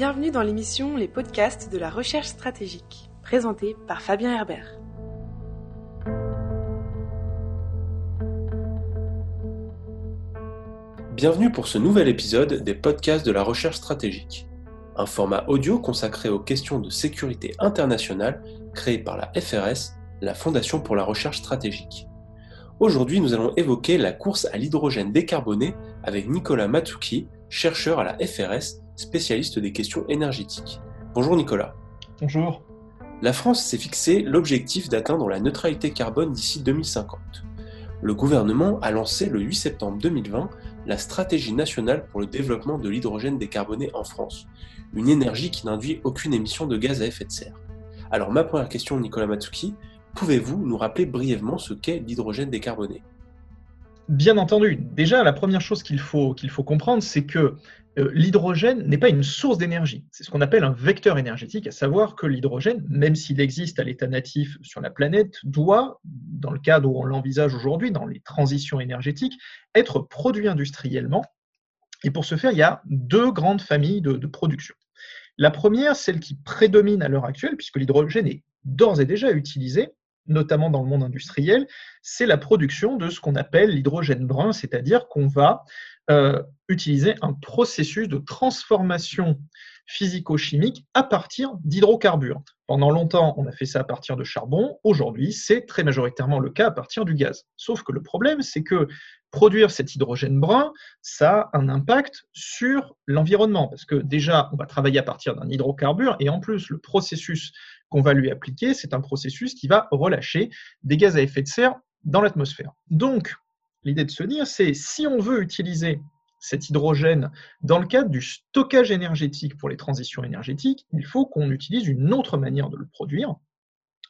Bienvenue dans l'émission Les podcasts de la recherche stratégique, présentée par Fabien Herbert. Bienvenue pour ce nouvel épisode des podcasts de la recherche stratégique, un format audio consacré aux questions de sécurité internationale créé par la FRS, la Fondation pour la recherche stratégique. Aujourd'hui, nous allons évoquer la course à l'hydrogène décarboné avec Nicolas Matsuki, chercheur à la FRS, spécialiste des questions énergétiques. Bonjour Nicolas. Bonjour. La France s'est fixé l'objectif d'atteindre la neutralité carbone d'ici 2050. Le gouvernement a lancé le 8 septembre 2020 la stratégie nationale pour le développement de l'hydrogène décarboné en France, une énergie qui n'induit aucune émission de gaz à effet de serre. Alors ma première question, Nicolas Matsuki, pouvez-vous nous rappeler brièvement ce qu'est l'hydrogène décarboné? Bien entendu. Déjà, la première chose qu'il faut, comprendre, c'est que euh, l'hydrogène n'est pas une source d'énergie. C'est ce qu'on appelle un vecteur énergétique, à savoir que l'hydrogène, même s'il existe à l'état natif sur la planète, doit, dans le cadre où on l'envisage aujourd'hui, dans les transitions énergétiques, être produit industriellement. Et pour ce faire, il y a deux grandes familles de production. La première, celle qui prédomine à l'heure actuelle, puisque l'hydrogène est d'ores et déjà utilisé, notamment dans le monde industriel, c'est la production de ce qu'on appelle l'hydrogène brun, c'est-à-dire qu'on va euh, utiliser un processus de transformation physico-chimique à partir d'hydrocarbures. Pendant longtemps, on a fait ça à partir de charbon. Aujourd'hui, c'est très majoritairement le cas à partir du gaz. Sauf que le problème, c'est que produire cet hydrogène brun, ça a un impact sur l'environnement, parce que déjà, on va travailler à partir d'un hydrocarbure, et en plus, le processus qu'on va lui appliquer, c'est un processus qui va relâcher des gaz à effet de serre dans l'atmosphère. Donc, l'idée de se dire, c'est si on veut utiliser cet hydrogène dans le cadre du stockage énergétique pour les transitions énergétiques, il faut qu'on utilise une autre manière de le produire.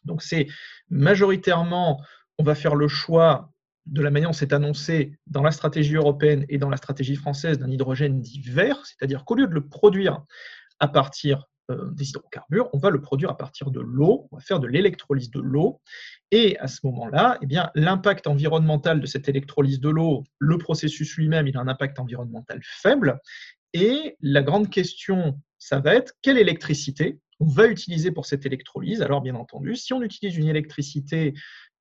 Donc c'est majoritairement, on va faire le choix de la manière dont c'est annoncé dans la stratégie européenne et dans la stratégie française d'un hydrogène dit vert, c'est-à-dire qu'au lieu de le produire à partir des hydrocarbures, on va le produire à partir de l'eau, on va faire de l'électrolyse de l'eau, et à ce moment-là, eh bien, l'impact environnemental de cette électrolyse de l'eau, le processus lui-même, il a un impact environnemental faible, et la grande question, ça va être quelle électricité on va utiliser pour cette électrolyse? Alors bien entendu, si on utilise une électricité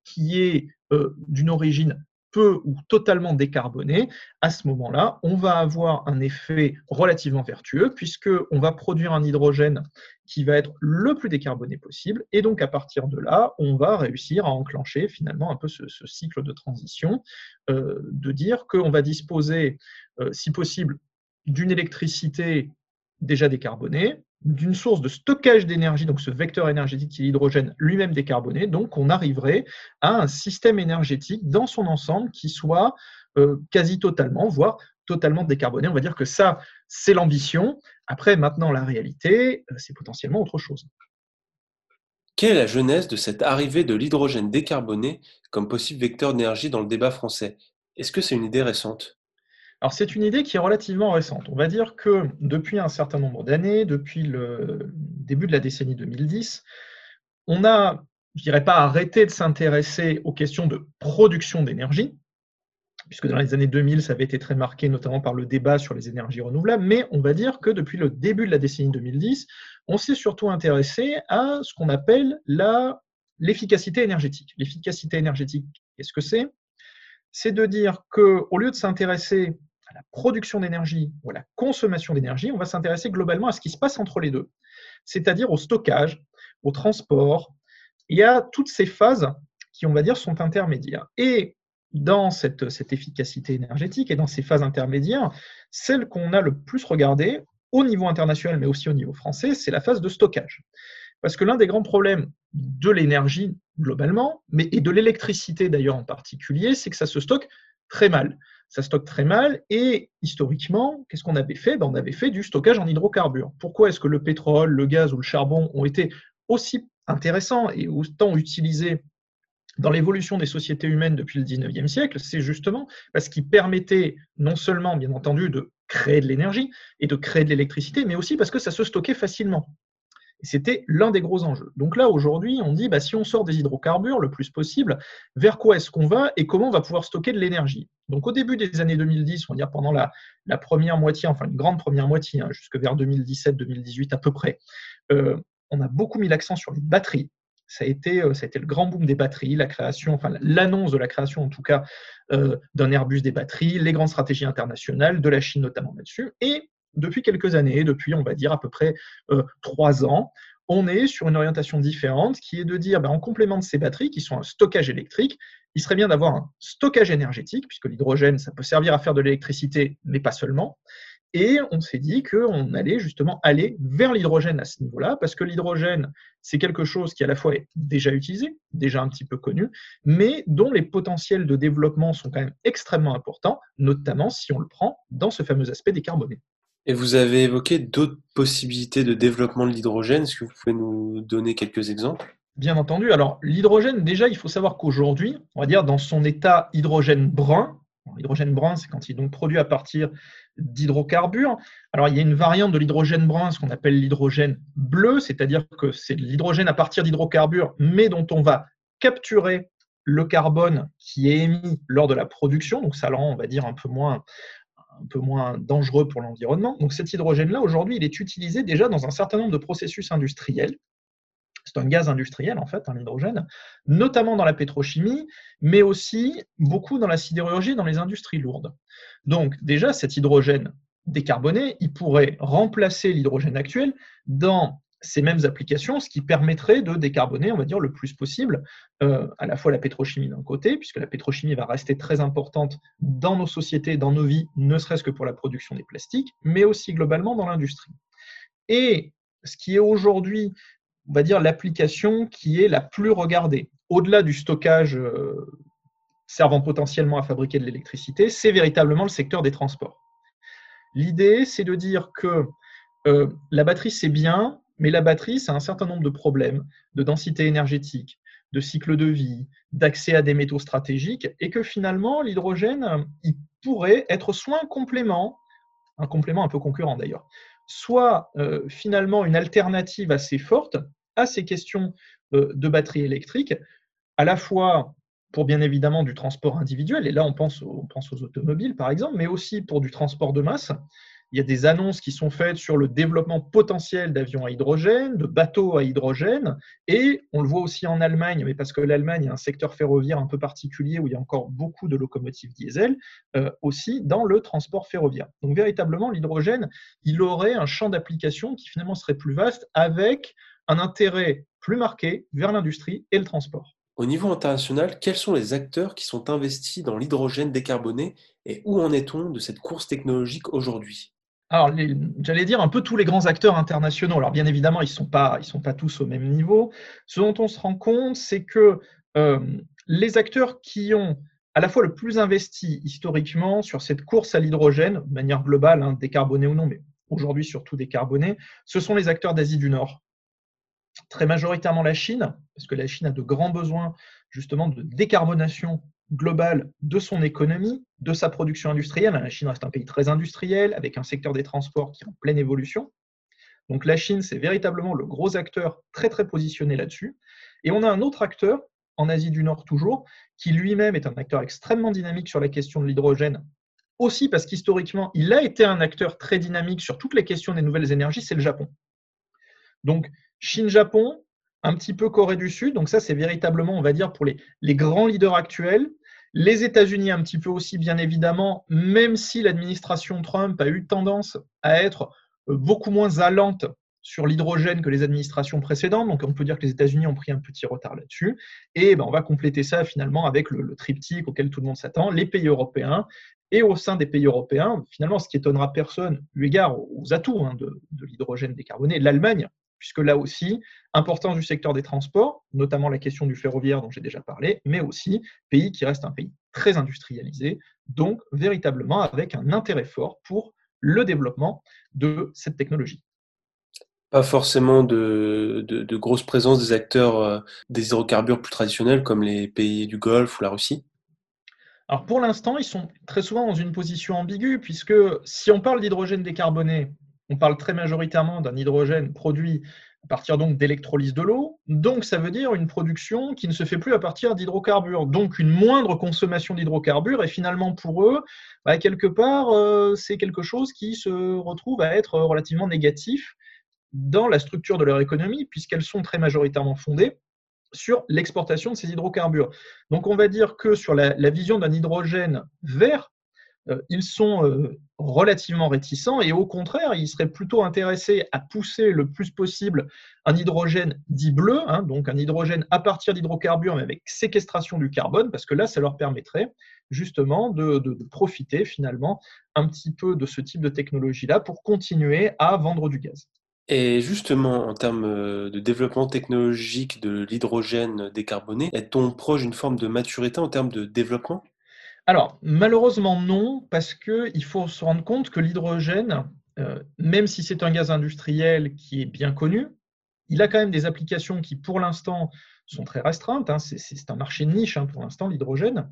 qui est euh, d'une origine peu ou totalement décarboné, à ce moment-là, on va avoir un effet relativement vertueux puisqu'on va produire un hydrogène qui va être le plus décarboné possible. Et donc, à partir de là, on va réussir à enclencher finalement un peu ce, cycle de transition, euh, de dire qu'on va disposer, euh, si possible, d'une électricité déjà décarbonée, d'une source de stockage d'énergie, donc ce vecteur énergétique qui est l'hydrogène lui-même décarboné, donc on arriverait à un système énergétique dans son ensemble qui soit euh, quasi totalement, voire totalement décarboné. On va dire que ça, c'est l'ambition. Après, maintenant, la réalité, euh, c'est potentiellement autre chose. Quelle est la genèse de cette arrivée de l'hydrogène décarboné comme possible vecteur d'énergie dans le débat français? Est-ce que c'est une idée récente? Alors c'est une idée qui est relativement récente. On va dire que depuis un certain nombre d'années, depuis le début de la décennie 2010, on a, je dirais pas arrêté de s'intéresser aux questions de production d'énergie, puisque dans les années 2000, ça avait été très marqué notamment par le débat sur les énergies renouvelables, mais on va dire que depuis le début de la décennie 2010, on s'est surtout intéressé à ce qu'on appelle l'efficacité énergétique. L'efficacité énergétique, qu'est-ce que c'est? C'est de dire qu'au lieu de s'intéresser à la production d'énergie ou à la consommation d'énergie, on va s'intéresser globalement à ce qui se passe entre les deux, c'est-à-dire au stockage, au transport, et à toutes ces phases qui, on va dire, sont intermédiaires. Et dans cette, efficacité énergétique et dans ces phases intermédiaires, celle qu'on a le plus regardée au niveau international, mais aussi au niveau français, c'est la phase de stockage. Parce que l'un des grands problèmes de l'énergie globalement, mais et de l'électricité d'ailleurs en particulier, c'est que ça se stocke très mal ça stocke très mal. Et historiquement, qu'est-ce qu'on avait fait? Ben, On avait fait du stockage en hydrocarbures. Pourquoi est-ce que le pétrole, le gaz ou le charbon ont été aussi intéressants et autant utilisés dans l'évolution des sociétés humaines depuis le 19e siècle, c'est justement parce qu'ils permettaient non seulement, bien entendu, de créer de l'énergie et de créer de l'électricité, mais aussi parce que ça se stockait facilement. C'était l'un des gros enjeux. Donc là, aujourd'hui, on dit, bah, si on sort des hydrocarbures le plus possible, vers quoi est-ce qu'on va et comment on va pouvoir stocker de l'énergie? Donc au début des années 2010, on va dire pendant la, première moitié, enfin une grande première moitié, hein, jusque vers 2017-2018 à peu près, euh, on a beaucoup mis l'accent sur les batteries. Ça a, été, euh, ça a été le grand boom des batteries, la création, enfin l'annonce de la création en tout cas euh, d'un Airbus des batteries, les grandes stratégies internationales, de la Chine notamment là-dessus. Et depuis quelques années, depuis on va dire à peu près euh, trois ans, on est sur une orientation différente qui est de dire, ben, en complément de ces batteries qui sont un stockage électrique, il serait bien d'avoir un stockage énergétique, puisque l'hydrogène, ça peut servir à faire de l'électricité, mais pas seulement. Et on s'est dit qu'on allait justement aller vers l'hydrogène à ce niveau-là, parce que l'hydrogène, c'est quelque chose qui à la fois est déjà utilisé, déjà un petit peu connu, mais dont les potentiels de développement sont quand même extrêmement importants, notamment si on le prend dans ce fameux aspect décarboné. Et vous avez évoqué d'autres possibilités de développement de l'hydrogène. Est-ce que vous pouvez nous donner quelques exemples? Bien entendu. Alors, l'hydrogène, déjà, il faut savoir qu'aujourd'hui, on va dire dans son état hydrogène brun, l'hydrogène brun, c'est quand il est donc produit à partir d'hydrocarbures. Alors, il y a une variante de l'hydrogène brun, ce qu'on appelle l'hydrogène bleu, c'est-à-dire que c'est de l'hydrogène à partir d'hydrocarbures, mais dont on va capturer le carbone qui est émis lors de la production. Donc, ça le rend, on va dire, un peu moins, un peu moins dangereux pour l'environnement. Donc cet hydrogène-là, aujourd'hui, il est utilisé déjà dans un certain nombre de processus industriels. C'est un gaz industriel, en fait, un hydrogène, notamment dans la pétrochimie, mais aussi beaucoup dans la sidérurgie dans les industries lourdes. Donc déjà, cet hydrogène décarboné, il pourrait remplacer l'hydrogène actuel dans ces mêmes applications, ce qui permettrait de décarboner, on va dire, le plus possible, euh, à la fois la pétrochimie d'un côté, puisque la pétrochimie va rester très importante dans nos sociétés, dans nos vies, ne serait-ce que pour la production des plastiques, mais aussi globalement dans l'industrie. Et ce qui est aujourd'hui, on va dire, l'application qui est la plus regardée, au-delà du stockage euh, servant potentiellement à fabriquer de l'électricité, c'est véritablement le secteur des transports. L'idée, c'est de dire que euh, la batterie, c'est bien, mais la batterie, c'est un certain nombre de problèmes de densité énergétique, de cycle de vie, d'accès à des métaux stratégiques, et que finalement, l'hydrogène, pourrait être soit un complément, un complément un peu concurrent d'ailleurs, soit euh, finalement une alternative assez forte à ces questions euh, de batterie électrique, à la fois pour bien évidemment du transport individuel, et là on pense aux automobiles par exemple, mais aussi pour du transport de masse, il y a des annonces qui sont faites sur le développement potentiel d'avions à hydrogène, de bateaux à hydrogène, et on le voit aussi en Allemagne, mais parce que l'Allemagne a un secteur ferroviaire un peu particulier où il y a encore beaucoup de locomotives diesel, euh, aussi dans le transport ferroviaire. Donc véritablement, l'hydrogène, il aurait un champ d'application qui finalement serait plus vaste, avec un intérêt plus marqué vers l'industrie et le transport. Au niveau international, quels sont les acteurs qui sont investis dans l'hydrogène décarboné et où en est-on de cette course technologique aujourd'hui? Alors, j'allais dire un peu tous les grands acteurs internationaux. Alors, bien évidemment, ils ne sont, pas, sont pas tous au même niveau. Ce dont on se rend compte, c'est que euh, les acteurs qui ont à la fois le plus investi historiquement sur cette course à l'hydrogène, de manière globale, hein, décarboné ou non, mais aujourd'hui surtout décarboné, ce sont les acteurs d'Asie du Nord. Très majoritairement la Chine, parce que la Chine a de grands besoins justement de décarbonation globale de son économie, de sa production industrielle. La Chine reste un pays très industriel, avec un secteur des transports qui est en pleine évolution. Donc la Chine, c'est véritablement le gros acteur très très positionné là-dessus. Et on a un autre acteur, en Asie du Nord toujours, qui lui-même est un acteur extrêmement dynamique sur la question de l'hydrogène, aussi parce qu'historiquement, il a été un acteur très dynamique sur toutes les questions des nouvelles énergies, c'est le Japon. Donc Chine-Japon, un petit peu Corée du Sud, donc ça c'est véritablement, on va dire, pour les, les grands leaders actuels, les États-Unis un petit peu aussi, bien évidemment, même si l'administration Trump a eu tendance à être euh, beaucoup moins allante sur l'hydrogène que les administrations précédentes. Donc, on peut dire que les États-Unis ont pris un petit retard là-dessus. Et ben, on va compléter ça finalement avec le, triptyque auquel tout le monde s'attend, les pays européens. Et au sein des pays européens, finalement, ce qui étonnera personne, eu égard aux atouts hein, de, de l'hydrogène décarboné, l'Allemagne puisque là aussi, importance du secteur des transports, notamment la question du ferroviaire dont j'ai déjà parlé, mais aussi pays qui reste un pays très industrialisé, donc véritablement avec un intérêt fort pour le développement de cette technologie. Pas forcément de, de, grosse présence des acteurs euh, des hydrocarbures plus traditionnels comme les pays du Golfe ou la Russie? Alors pour l'instant, ils sont très souvent dans une position ambiguë, puisque si on parle d'hydrogène décarboné, on parle très majoritairement d'un hydrogène produit à partir donc d'électrolyse de l'eau. Donc ça veut dire une production qui ne se fait plus à partir d'hydrocarbures, donc une moindre consommation d'hydrocarbures. Et finalement pour eux, bah, quelque part, euh, c'est quelque chose qui se retrouve à être relativement négatif dans la structure de leur économie, puisqu'elles sont très majoritairement fondées sur l'exportation de ces hydrocarbures. Donc on va dire que sur la, vision d'un hydrogène vert, ils sont euh, relativement réticents et au contraire, ils seraient plutôt intéressés à pousser le plus possible un hydrogène dit bleu, hein, donc un hydrogène à partir d'hydrocarbures mais avec séquestration du carbone, parce que là, ça leur permettrait justement de, de profiter finalement un petit peu de ce type de technologie-là pour continuer à vendre du gaz. Et justement, en termes euh, de développement technologique de l'hydrogène décarboné, est-on proche d'une forme de maturité en termes de développement? Alors, malheureusement non, parce qu'il faut se rendre compte que l'hydrogène, euh, même si c'est un gaz industriel qui est bien connu, il a quand même des applications qui, pour l'instant, sont très restreintes. Hein. C'est un marché de niche hein, pour l'instant, l'hydrogène.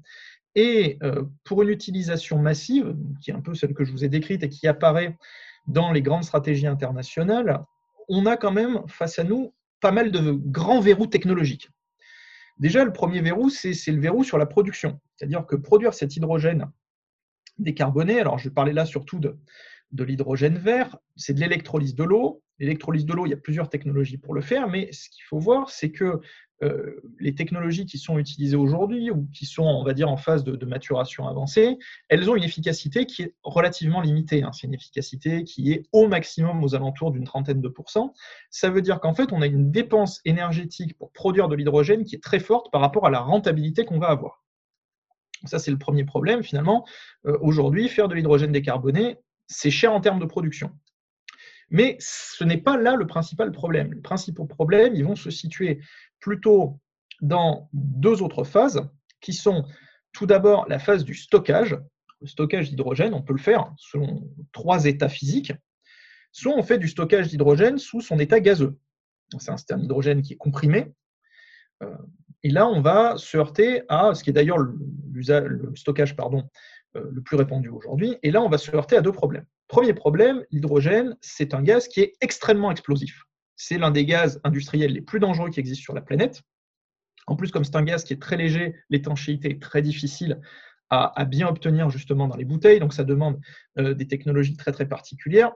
Et euh, pour une utilisation massive, qui est un peu celle que je vous ai décrite et qui apparaît dans les grandes stratégies internationales, on a quand même face à nous pas mal de grands verrous technologiques. Déjà, le premier verrou, c'est le verrou sur la production. C'est-à-dire que produire cet hydrogène décarboné, alors je parler là surtout de, de l'hydrogène vert, c'est de l'électrolyse de l'eau. L'électrolyse de l'eau, il y a plusieurs technologies pour le faire, mais ce qu'il faut voir, c'est que euh, les technologies qui sont utilisées aujourd'hui ou qui sont, on va dire, en phase de, maturation avancée, elles ont une efficacité qui est relativement limitée. Hein. C'est une efficacité qui est au maximum aux alentours d'une trentaine de pourcents. Ça veut dire qu'en fait, on a une dépense énergétique pour produire de l'hydrogène qui est très forte par rapport à la rentabilité qu'on va avoir. Ça, c'est le premier problème. Finalement, euh, aujourd'hui, faire de l'hydrogène décarboné, c'est cher en termes de production. Mais ce n'est pas là le principal problème. Les principaux problèmes, ils vont se situer plutôt dans deux autres phases, qui sont tout d'abord la phase du stockage. Le stockage d'hydrogène, on peut le faire selon trois états physiques. Soit on fait du stockage d'hydrogène sous son état gazeux. C'est un hydrogène qui est comprimé. Euh, et là, on va se heurter à ce qui est d'ailleurs le, stockage pardon, euh, le plus répandu aujourd'hui. Et là, on va se heurter à deux problèmes. Premier problème, l'hydrogène, c'est un gaz qui est extrêmement explosif. C'est l'un des gaz industriels les plus dangereux qui existent sur la planète. En plus, comme c'est un gaz qui est très léger, l'étanchéité est très difficile à, bien obtenir justement dans les bouteilles, donc ça demande euh, des technologies très très particulières.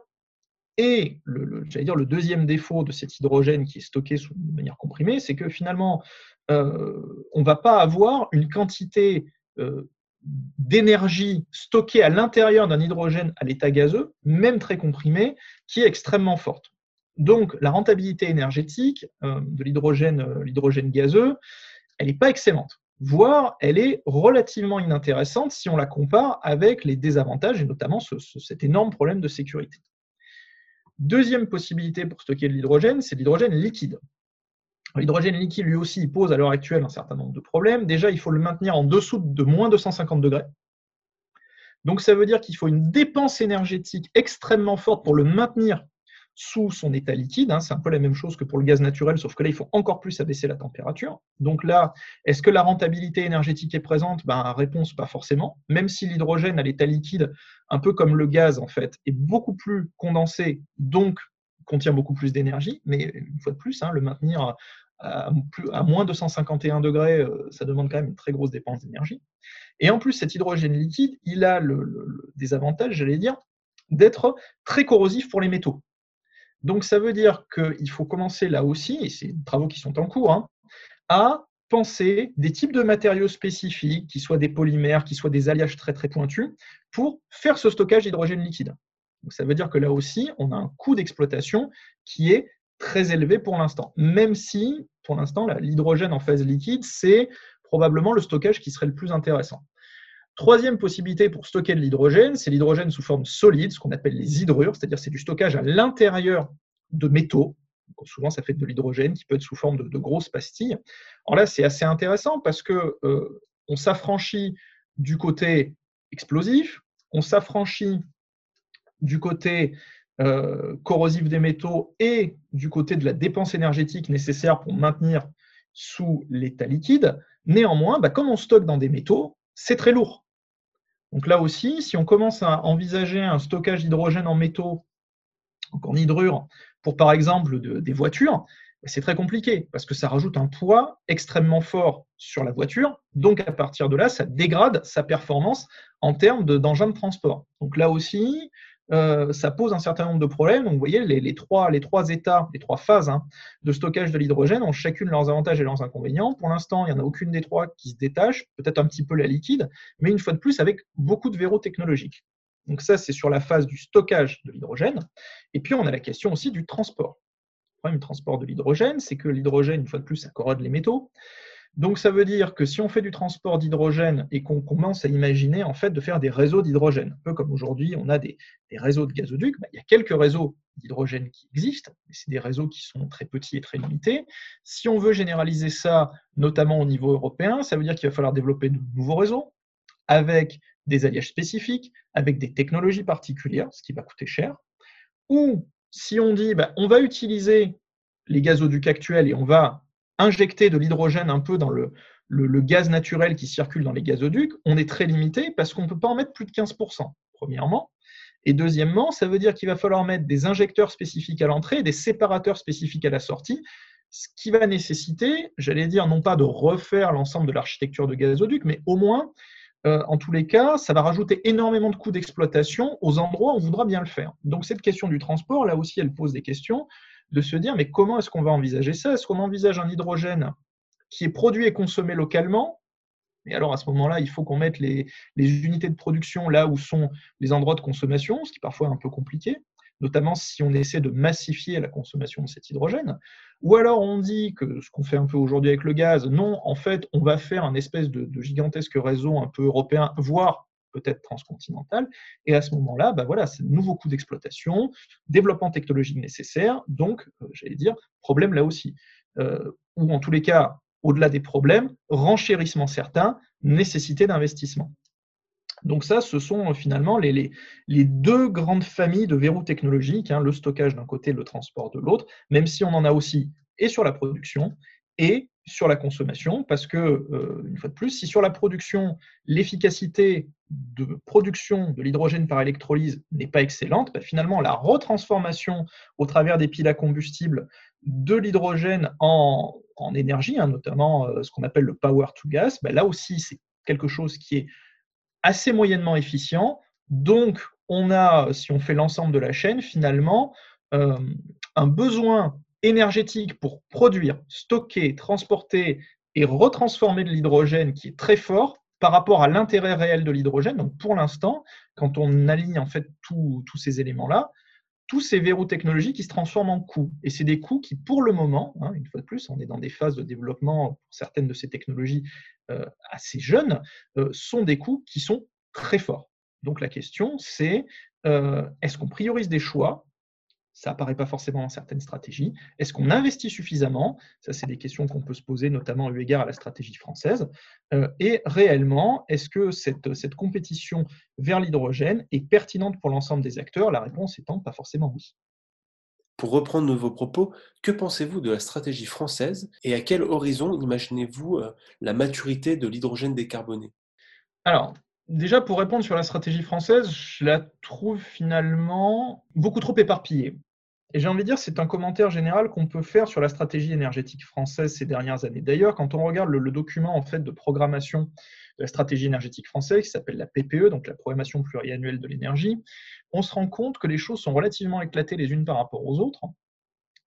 Et le, dire, le deuxième défaut de cet hydrogène qui est stocké sous, de manière comprimée, c'est que finalement, euh, on ne va pas avoir une quantité euh, d'énergie stockée à l'intérieur d'un hydrogène à l'état gazeux, même très comprimé, qui est extrêmement forte. Donc la rentabilité énergétique euh, de l'hydrogène, euh, l'hydrogène gazeux, elle n'est pas excellente, voire elle est relativement inintéressante si on la compare avec les désavantages et notamment cet énorme problème de sécurité. Deuxième possibilité pour stocker de l'hydrogène, c'est l'hydrogène liquide. L'hydrogène liquide, lui aussi, pose à l'heure actuelle un certain nombre de problèmes. Déjà, il faut le maintenir en dessous de moins 250 degrés. Donc, ça veut dire qu'il faut une dépense énergétique extrêmement forte pour le maintenir sous son état liquide. Hein. C'est un peu la même chose que pour le gaz naturel, sauf que là, il faut encore plus abaisser la température. Donc là, est-ce que la rentabilité énergétique est présente? Ben, Réponse, pas forcément. Même si l'hydrogène à l'état liquide, un peu comme le gaz, en fait, est beaucoup plus condensé, donc contient beaucoup plus d'énergie, mais une fois de plus, hein, le maintenir à, moins de 151 degrés, euh, ça demande quand même une très grosse dépense d'énergie. Et en plus, cet hydrogène liquide, il a le, des avantages, j'allais dire, d'être très corrosif pour les métaux. Donc ça veut dire qu'il faut commencer là aussi, et c'est des travaux qui sont en cours, hein, à penser des types de matériaux spécifiques, qui soient des polymères, qui soient des alliages très très pointus, pour faire ce stockage d'hydrogène liquide. Donc ça veut dire que là aussi, on a un coût d'exploitation qui est très élevé pour l'instant, même si pour l'instant l'hydrogène en phase liquide, c'est probablement le stockage qui serait le plus intéressant. Troisième possibilité pour stocker de l'hydrogène, c'est l'hydrogène sous forme solide, ce qu'on appelle les hydrures, c'est-à-dire c'est du stockage à l'intérieur de métaux. souvent, ça fait de l'hydrogène qui peut être sous forme de, grosses pastilles. Alors là, c'est assez intéressant parce que euh, on s'affranchit du côté explosif, on s'affranchit du côté euh, corrosif des métaux et du côté de la dépense énergétique nécessaire pour maintenir sous l'état liquide. Néanmoins, bah, comme on stocke dans des métaux, c'est très lourd. Donc là aussi, si on commence à envisager un stockage d'hydrogène en métaux, en hydrure, Pour par exemple des voitures, c'est très compliqué parce que ça rajoute un poids extrêmement fort sur la voiture. Donc à partir de là, ça dégrade sa performance en termes d'engin de, transport. Donc là aussi, euh, ça pose un certain nombre de problèmes. Donc, vous voyez, les, trois, états, les trois phases hein, de stockage de l'hydrogène ont chacune leurs avantages et leurs inconvénients. Pour l'instant, il n'y en a aucune des trois qui se détache, peut-être un petit peu la liquide, mais une fois de plus avec beaucoup de verrous technologiques. Donc ça, c'est sur la phase du stockage de l'hydrogène. Et puis, on a la question aussi du transport. Le problème du transport de l'hydrogène, c'est que l'hydrogène, une fois de plus, ça corrode les métaux. Donc ça veut dire que si on fait du transport d'hydrogène et qu'on commence à imaginer en fait de faire des réseaux d'hydrogène, un peu comme aujourd'hui on a des, réseaux de gazoducs, bah, il y a quelques réseaux d'hydrogène qui existent, mais c'est des réseaux qui sont très petits et très limités. Si on veut généraliser ça, notamment au niveau européen, ça veut dire qu'il va falloir développer de nouveaux réseaux avec des alliages spécifiques, avec des technologies particulières, ce qui va coûter cher. Ou si on dit bah, on va utiliser les gazoducs actuels et on va injecter de l'hydrogène un peu dans le, gaz naturel qui circule dans les gazoducs, on est très limité parce qu'on ne peut pas en mettre plus de 15%, premièrement. Et deuxièmement, ça veut dire qu'il va falloir mettre des injecteurs spécifiques à l'entrée des séparateurs spécifiques à la sortie, ce qui va nécessiter, j'allais dire, non pas de refaire l'ensemble de l'architecture de gazoduc, mais au moins, euh, en tous les cas, ça va rajouter énormément de coûts d'exploitation aux endroits où on voudra bien le faire. Donc cette question du transport, là aussi, elle pose des questions de se dire, mais comment est-ce qu'on va envisager ça? Est-ce qu'on envisage un hydrogène qui est produit et consommé localement? Et alors à ce moment-là, il faut qu'on mette les, unités de production là où sont les endroits de consommation, ce qui parfois est un peu compliqué, notamment si on essaie de massifier la consommation de cet hydrogène. Ou alors on dit que ce qu'on fait un peu aujourd'hui avec le gaz, non, en fait, on va faire un espèce de, de gigantesque réseau un peu européen, voire peut-être transcontinentale. Et à ce moment-là, bah voilà, c'est de nouveaux coûts d'exploitation, développement technologique nécessaire, donc, euh, j'allais dire, problème là aussi. Euh, ou en tous les cas, au-delà des problèmes, renchérissement certain, nécessité d'investissement. Donc ça, ce sont euh, finalement les, les, deux grandes familles de verrous technologiques, hein, le stockage d'un côté, le transport de l'autre, même si on en a aussi et sur la production et sur la consommation, parce que, euh, une fois de plus, si sur la production, l'efficacité de production de l'hydrogène par électrolyse n'est pas excellente, bah, finalement, la retransformation au travers des piles à combustible de l'hydrogène en, énergie, hein, notamment euh, ce qu'on appelle le power to gas, bah, là aussi, c'est quelque chose qui est assez moyennement efficient. Donc, on a, si on fait l'ensemble de la chaîne, finalement, euh, un besoin énergétique pour produire, stocker, transporter et retransformer de l'hydrogène qui est très fort par rapport à l'intérêt réel de l'hydrogène. Donc pour l'instant, quand on aligne en fait tous ces éléments-là, tous ces verrous technologiques qui se transforment en coûts. Et c'est des coûts qui, pour le moment, hein, une fois de plus, on est dans des phases de développement pour certaines de ces technologies euh, assez jeunes, euh, sont des coûts qui sont très forts. Donc la question, c'est euh, est-ce qu'on priorise des choix ça apparaît pas forcément dans certaines stratégies. Est-ce qu'on investit suffisamment? Ça, c'est des questions qu'on peut se poser, notamment eu égard à la stratégie française. Euh, et réellement, est-ce que cette, cette compétition vers l'hydrogène est pertinente pour l'ensemble des acteurs? La réponse étant pas forcément oui. Pour reprendre vos propos, que pensez-vous de la stratégie française et à quel horizon imaginez-vous euh, la maturité de l'hydrogène décarboné? Alors, Déjà, pour répondre sur la stratégie française, je la trouve finalement beaucoup trop éparpillée. Et j'ai envie de dire, c'est un commentaire général qu'on peut faire sur la stratégie énergétique française ces dernières années. D'ailleurs, quand on regarde le, document en fait de programmation de la stratégie énergétique française, qui s'appelle la PPE, donc la programmation pluriannuelle de l'énergie, on se rend compte que les choses sont relativement éclatées les unes par rapport aux autres.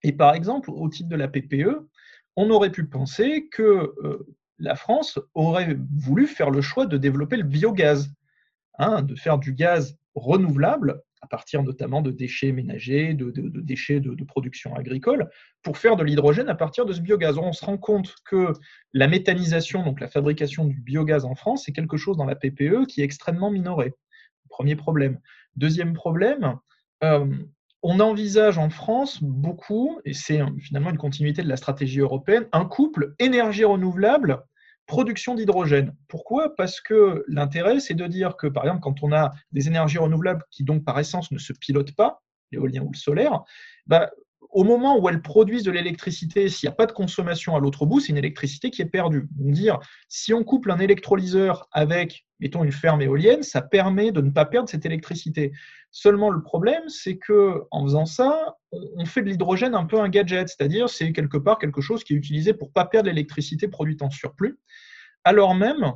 Et par exemple, au titre de la PPE, on aurait pu penser que euh, la France aurait voulu faire le choix de développer le biogaz, hein, de faire du gaz renouvelable à partir notamment de déchets ménagers, de, déchets de, production agricole, pour faire de l'hydrogène à partir de ce biogaz. On se rend compte que la méthanisation, donc la fabrication du biogaz en France, c'est quelque chose dans la PPE qui est extrêmement minoré. Premier problème. Deuxième problème, euh, on envisage en France beaucoup, et c'est finalement une continuité de la stratégie européenne, un couple énergie renouvelable, production d'hydrogène. Pourquoi? Parce que l'intérêt, c'est de dire que, par exemple, quand on a des énergies renouvelables qui, donc, par essence, ne se pilotent pas, l'éolien ou le solaire, bah, au moment où elles produisent de l'électricité, s'il n'y a pas de consommation à l'autre bout, c'est une électricité qui est perdue. On dire, si on couple un électrolyseur avec, mettons, une ferme éolienne, ça permet de ne pas perdre cette électricité. Seulement, le problème, c'est que en faisant ça, on fait de l'hydrogène un peu un gadget, c'est-à-dire c'est quelque part quelque chose qui est utilisé pour ne pas perdre l'électricité produite en surplus, alors même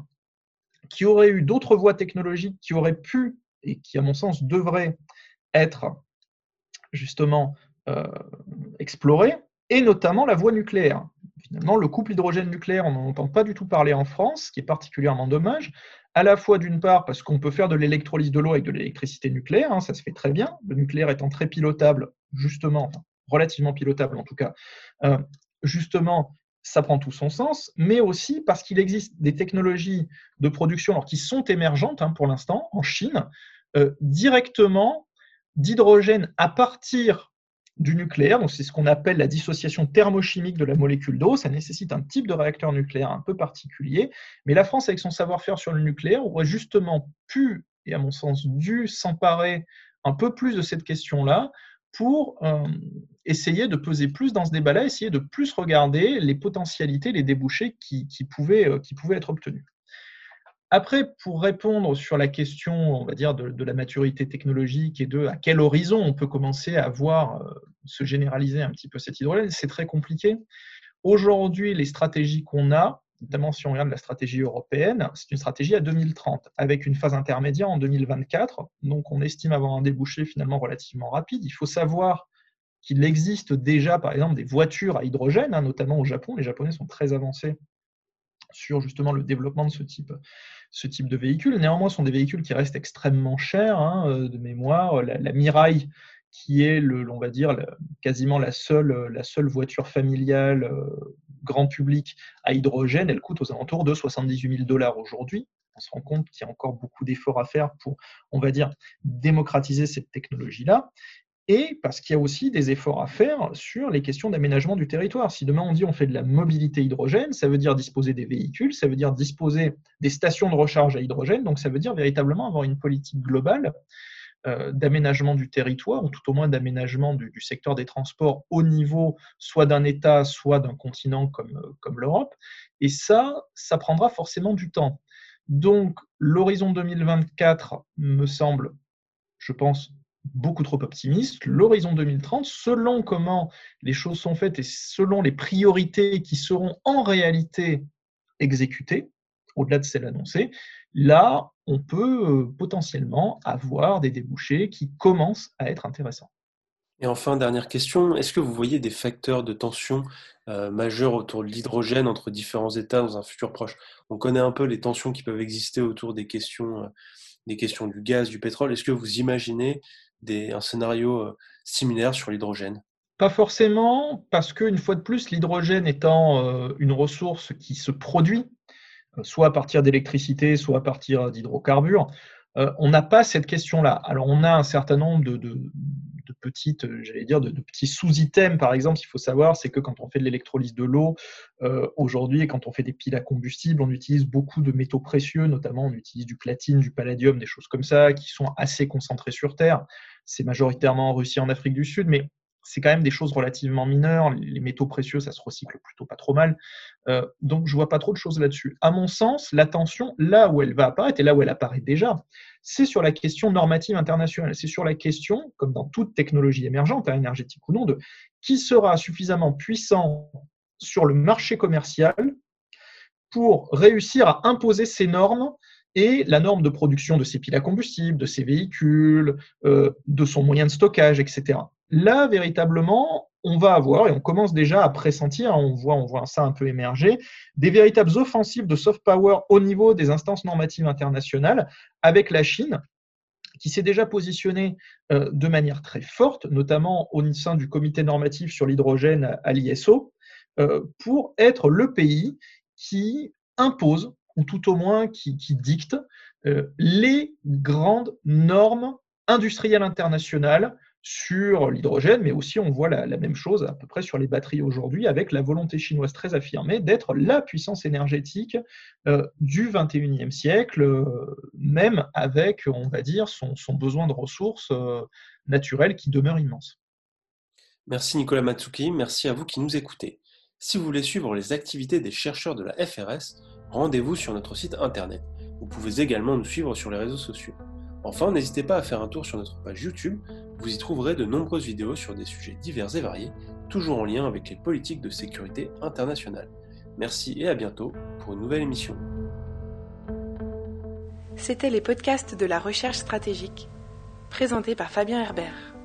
qu'il y aurait eu d'autres voies technologiques qui auraient pu, et qui, à mon sens, devraient être justement euh, explorée, et notamment la voie nucléaire. Finalement, le couple hydrogène-nucléaire, on n'en entend pas du tout parler en France, ce qui est particulièrement dommage, à la fois d'une part parce qu'on peut faire de l'électrolyse de l'eau avec de l'électricité nucléaire, hein, ça se fait très bien, le nucléaire étant très pilotable, justement, relativement pilotable en tout cas, euh, justement, ça prend tout son sens, mais aussi parce qu'il existe des technologies de production alors, qui sont émergentes hein, pour l'instant en Chine, euh, directement d'hydrogène à partir du nucléaire, donc c'est ce qu'on appelle la dissociation thermochimique de la molécule d'eau. Ça nécessite un type de réacteur nucléaire un peu particulier. Mais la France, avec son savoir-faire sur le nucléaire, aurait justement pu, et à mon sens dû, s'emparer un peu plus de cette question-là pour euh, essayer de peser plus dans ce débat-là, essayer de plus regarder les potentialités, les débouchés qui, euh, qui pouvaient être obtenus. Après, pour répondre sur la question, on va dire, de, la maturité technologique et de à quel horizon on peut commencer à voir euh, se généraliser un petit peu cette hydrogène, c'est très compliqué. Aujourd'hui, les stratégies qu'on a, notamment si on regarde la stratégie européenne, c'est une stratégie à 2030, avec une phase intermédiaire en 2024. Donc, on estime avoir un débouché finalement relativement rapide. Il faut savoir qu'il existe déjà, par exemple, des voitures à hydrogène, hein, notamment au Japon. Les Japonais sont très avancés sur justement le développement de ce type, ce type de véhicules. Néanmoins, ce sont des véhicules qui restent extrêmement chers, hein, euh, de mémoire. La, la, Mirai, qui est, le, va dire, quasiment la seule, la seule voiture familiale euh, grand public à hydrogène, elle coûte aux alentours de 78 000 dollars aujourd'hui. On se rend compte qu'il y a encore beaucoup d'efforts à faire pour, on va dire, démocratiser cette technologie-là et parce qu'il y a aussi des efforts à faire sur les questions d'aménagement du territoire. Si demain on dit on fait de la mobilité hydrogène, ça veut dire disposer des véhicules, ça veut dire disposer des stations de recharge à hydrogène, donc ça veut dire véritablement avoir une politique globale euh, d'aménagement du territoire, ou tout au moins d'aménagement du, secteur des transports au niveau soit d'un État, soit d'un continent comme, euh, comme l'Europe. Et ça, ça prendra forcément du temps. Donc l'horizon 2024 me semble, je pense, beaucoup trop optimiste. L'horizon 2030, selon comment les choses sont faites et selon les priorités qui seront en réalité exécutées, au-delà de celles annoncées, là, on peut euh, potentiellement avoir des débouchés qui commencent à être intéressants. Et enfin, dernière question, est-ce que vous voyez des facteurs de tension euh, majeurs autour de l'hydrogène entre différents États dans un futur proche? On connaît un peu les tensions qui peuvent exister autour des questions, euh, des questions du gaz, du pétrole. Est-ce que vous imaginez un scénario euh, similaire sur l'hydrogène Pas forcément, parce qu'une fois de plus, l'hydrogène étant euh, une ressource qui se produit, euh, soit à partir d'électricité, soit à partir d'hydrocarbures, on n'a pas cette question-là. Alors on a un certain nombre de, de petites, euh, j'allais dire, de, petits sous-items. Par exemple, il faut savoir, c'est que quand on fait de l'électrolyse de l'eau, euh, aujourd'hui, quand on fait des piles à combustible, on utilise beaucoup de métaux précieux, notamment on utilise du platine, du palladium, des choses comme ça, qui sont assez concentrées sur Terre. C'est majoritairement en Russie, en Afrique du Sud, mais c'est quand même des choses relativement mineures. Les métaux précieux, ça se recycle plutôt pas trop mal. Euh, donc, je vois pas trop de choses là-dessus. À mon sens, l'attention, là où elle va apparaître, et là où elle apparaît déjà, c'est sur la question normative internationale. C'est sur la question, comme dans toute technologie émergente, hein, énergétique ou non, de qui sera suffisamment puissant sur le marché commercial pour réussir à imposer ces normes et la norme de production de ces piles à combustible, de ces véhicules, euh, de son moyen de stockage, etc là, véritablement, on va avoir, et on commence déjà à pressentir, on voit, on voit ça un peu émerger, des véritables offensives de soft power au niveau des instances normatives internationales, avec la Chine, qui s'est déjà positionnée euh, de manière très forte, notamment au sein du comité normatif sur l'hydrogène à l'ISO, euh, pour être le pays qui impose, ou tout au moins qui, dicte, euh, les grandes normes industrielles internationales sur l'hydrogène, mais aussi on voit la, même chose à peu près sur les batteries aujourd'hui, avec la volonté chinoise très affirmée d'être la puissance énergétique euh, du 21e siècle, euh, même avec, on va dire, son, besoin de ressources euh, naturelles qui demeure immense. Merci Nicolas Matsuki, merci à vous qui nous écoutez. Si vous voulez suivre les activités des chercheurs de la FRS, rendez-vous sur notre site internet. Vous pouvez également nous suivre sur les réseaux sociaux. Enfin, n'hésitez pas à faire un tour sur notre page YouTube, vous y trouverez de nombreuses vidéos sur des sujets divers et variés, toujours en lien avec les politiques de sécurité internationale. Merci et à bientôt pour une nouvelle émission. C'était les podcasts de la recherche stratégique, présentés par Fabien Herbert.